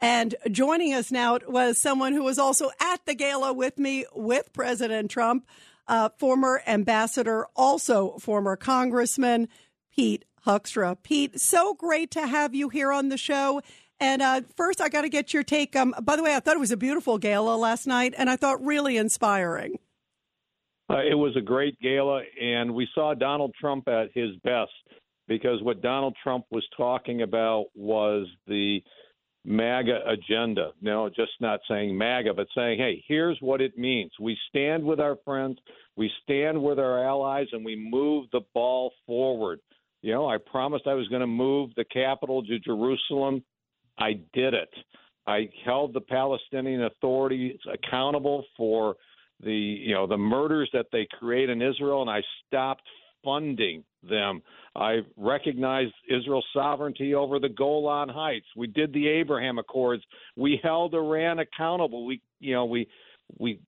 And joining us now was someone who was also at the gala with me with President Trump, uh, former ambassador, also former Congressman Pete Hoekstra. Pete, so great to have you here on the show. And uh, first, I got to get your take. Um, by the way, I thought it was a beautiful gala last night, and I thought really inspiring. Uh, it was a great gala, and we saw Donald Trump at his best because what Donald Trump was talking about was the MAGA agenda. No, just not saying MAGA, but saying, hey, here's what it means. We stand with our friends, we stand with our allies, and we move the ball forward. You know, I promised I was going to move the capital to Jerusalem. I did it. I held the Palestinian authorities accountable for the you know the murders that they create in Israel, and I stopped funding them. I recognize Israel's sovereignty over the Golan Heights. We did the Abraham Accords. We held Iran accountable. We, you know, we we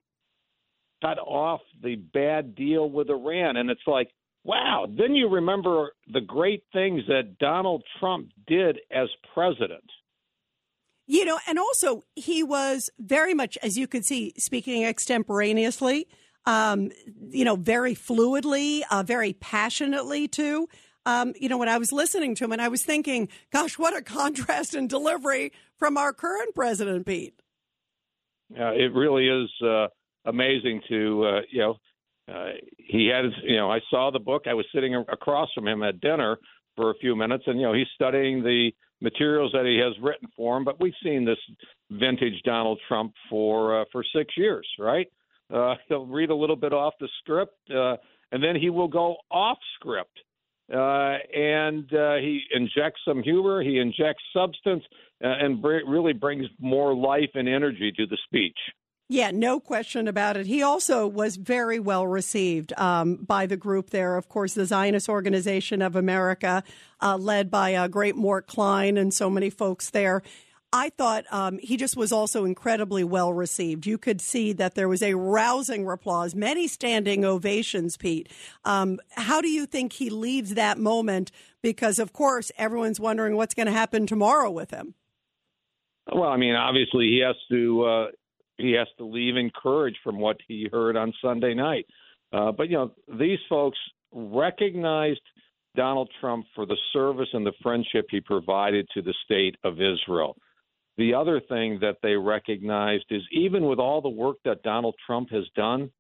cut off the bad deal with Iran, and it's like, wow. Then you remember the great things that Donald Trump did as president. You know, and also he was very much, as you could see, speaking extemporaneously um, you know, very fluidly, uh, very passionately too. Um, you know, when I was listening to him and I was thinking, gosh, what a contrast in delivery from our current president, Pete. Uh, it really is uh, amazing to, uh, you know, uh, he had, you know, I saw the book. I was sitting across from him at dinner for a few minutes, and you know, he's studying the materials that he has written for him. But we've seen this vintage Donald Trump for uh, for six years, right? Uh, he'll read a little bit off the script, uh, and then he will go off script. Uh, and uh, he injects some humor, he injects substance, uh, and br- really brings more life and energy to the speech. Yeah, no question about it. He also was very well received um, by the group there. Of course, the Zionist Organization of America, uh, led by uh, great Mort Klein and so many folks there. I thought um, he just was also incredibly well received. You could see that there was a rousing applause, many standing ovations, Pete. Um, how do you think he leaves that moment? Because, of course, everyone's wondering what's going to happen tomorrow with him. Well, I mean, obviously, he has to. Uh, he has to leave encouraged from what he heard on Sunday night. Uh, but you know, these folks recognized Donald Trump for the service and the friendship he provided to the state of Israel. The other thing that they recognized is even with all the work that Donald Trump has done,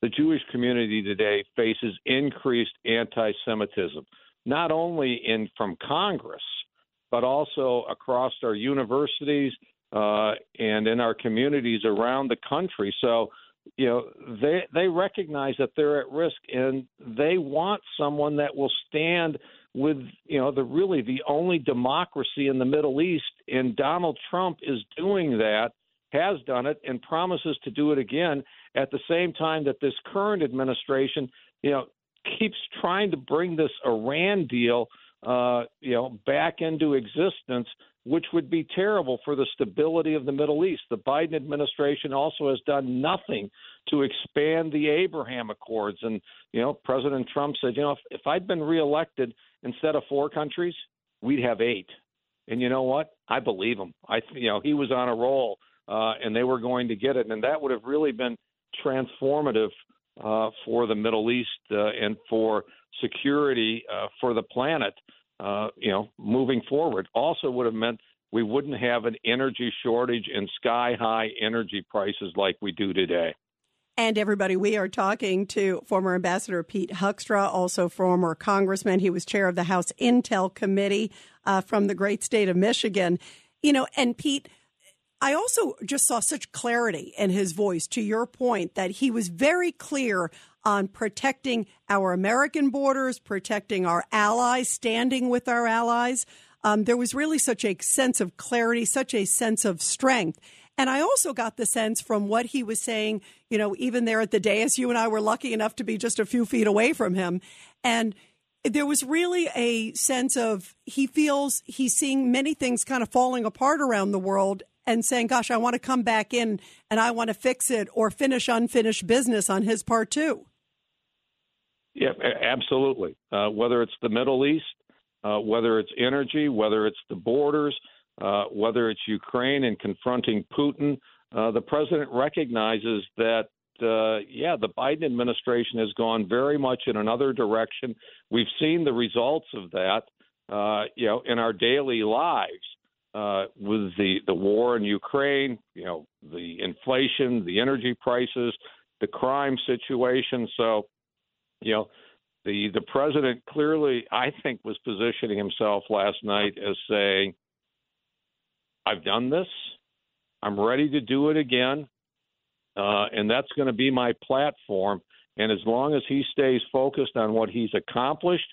the Jewish community today faces increased anti Semitism, not only in from Congress, but also across our universities uh, and in our communities around the country. So, you know, they they recognize that they're at risk and they want someone that will stand with you know the really the only democracy in the Middle East, and Donald Trump is doing that, has done it, and promises to do it again. At the same time that this current administration, you know, keeps trying to bring this Iran deal, uh, you know, back into existence, which would be terrible for the stability of the Middle East. The Biden administration also has done nothing to expand the Abraham Accords, and you know, President Trump said, you know, if, if I'd been reelected instead of four countries, we'd have eight. And you know what? I believe him. I, you know, he was on a roll, uh, and they were going to get it, and that would have really been transformative uh, for the Middle East uh, and for security uh, for the planet. Uh, you know, moving forward, also would have meant we wouldn't have an energy shortage and sky high energy prices like we do today. And everybody, we are talking to former Ambassador Pete Hoekstra, also former Congressman. He was chair of the House Intel Committee uh, from the great state of Michigan. You know, and Pete, I also just saw such clarity in his voice to your point that he was very clear on protecting our American borders, protecting our allies, standing with our allies. Um, there was really such a sense of clarity, such a sense of strength. And I also got the sense from what he was saying, you know, even there at the dais, you and I were lucky enough to be just a few feet away from him. And there was really a sense of he feels he's seeing many things kind of falling apart around the world and saying, gosh, I want to come back in and I want to fix it or finish unfinished business on his part too. Yeah, absolutely. Uh, whether it's the Middle East, uh, whether it's energy, whether it's the borders, uh, whether it's Ukraine and confronting Putin, uh, the president recognizes that, uh, yeah, the Biden administration has gone very much in another direction. We've seen the results of that, uh, you know, in our daily lives. With the, the war in Ukraine, you know, the inflation, the energy prices, the crime situation. So, you know, the the president clearly, I think, was positioning himself last night as saying, "I've done this. I'm ready to do it again, uh, and that's going to be my platform." And as long as he stays focused on what he's accomplished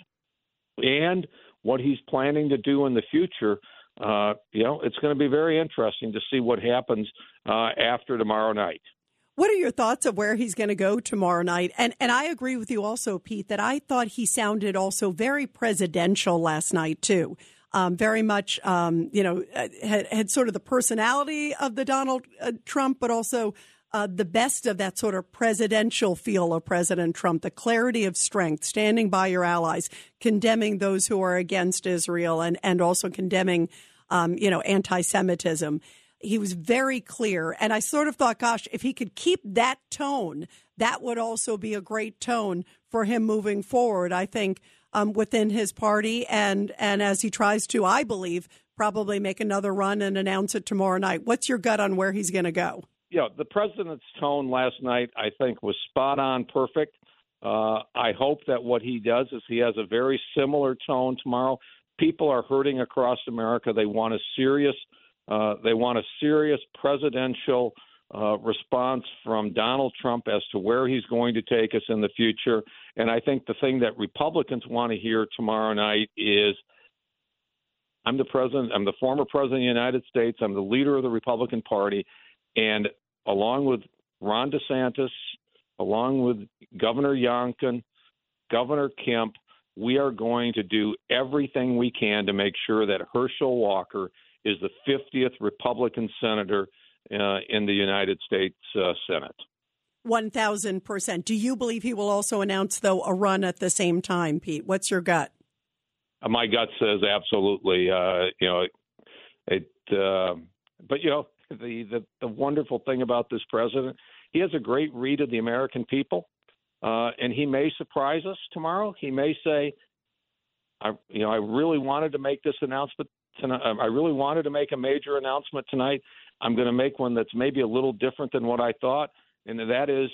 and what he's planning to do in the future, uh, you know, it's going to be very interesting to see what happens uh, after tomorrow night. What are your thoughts of where he's going to go tomorrow night? And and I agree with you also, Pete, that I thought he sounded also very presidential last night too. Um, very much, um, you know, uh, had, had, sort of the personality of the Donald uh, Trump, but also uh, the best of that sort of presidential feel of President Trump, the clarity of strength, standing by your allies, condemning those who are against Israel, and and also condemning, um, you know, anti-Semitism. He was very clear. And I sort of thought, gosh, if he could keep that tone, that would also be a great tone for him moving forward, I think, um, within his party. And, and as he tries to, I believe, probably make another run and announce it tomorrow night. What's your gut on where he's going to go? Yeah, the president's tone last night, I think, was spot on perfect. Uh, I hope that what he does is he has a very similar tone tomorrow. People are hurting across America. They want a serious uh, they want a serious presidential uh, response from Donald Trump as to where he's going to take us in the future. And I think the thing that Republicans want to hear tomorrow night is I'm the president, I'm the former president of the United States, I'm the leader of the Republican Party, and along with Ron DeSantis, along with Governor Youngkin, Governor Kemp, we are going to do everything we can to make sure that Herschel Walker is the 50th Republican senator uh, in the United States uh, Senate. 1000%. Do you believe he will also announce, though, a run at the same time, Pete? What's your gut? Uh, my gut says absolutely. Uh, you know, it, uh, but, you know, the, the, the wonderful thing about this president, he has a great read of the American people. Uh, and he may surprise us tomorrow. He may say, I, you know, I really wanted to make this announcement tonight. Um, I really wanted to make a major announcement tonight. I'm going to make one that's maybe a little different than what I thought, and that is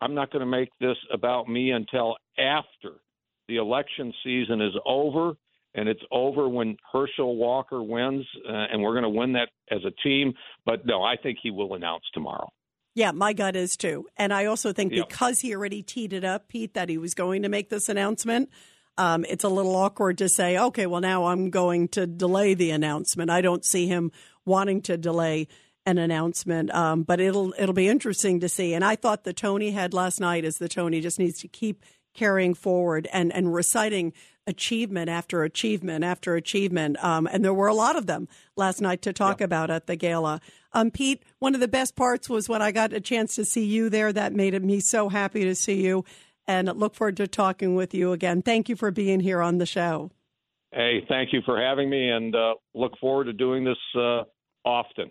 I'm not going to make this about me until after the election season is over. And it's over when Herschel Walker wins, uh, and we're going to win that as a team. But no, I think he will announce tomorrow. Yeah, my gut is too. And I also think because he already teed it up, Pete, that he was going to make this announcement, um, it's a little awkward to say, okay, well, now I'm going to delay the announcement. I don't see him wanting to delay an announcement, um, but it'll it'll be interesting to see. And I thought the Tony had last night is the Tony just needs to keep carrying forward and and reciting achievement after achievement after achievement. Um, and there were a lot of them last night to talk about at the gala. Um, Pete, one of the best parts was when I got a chance to see you there. That made me so happy to see you and look forward to talking with you again. Thank you for being here on the show. Hey, thank you for having me, and uh, look forward to doing this uh, often.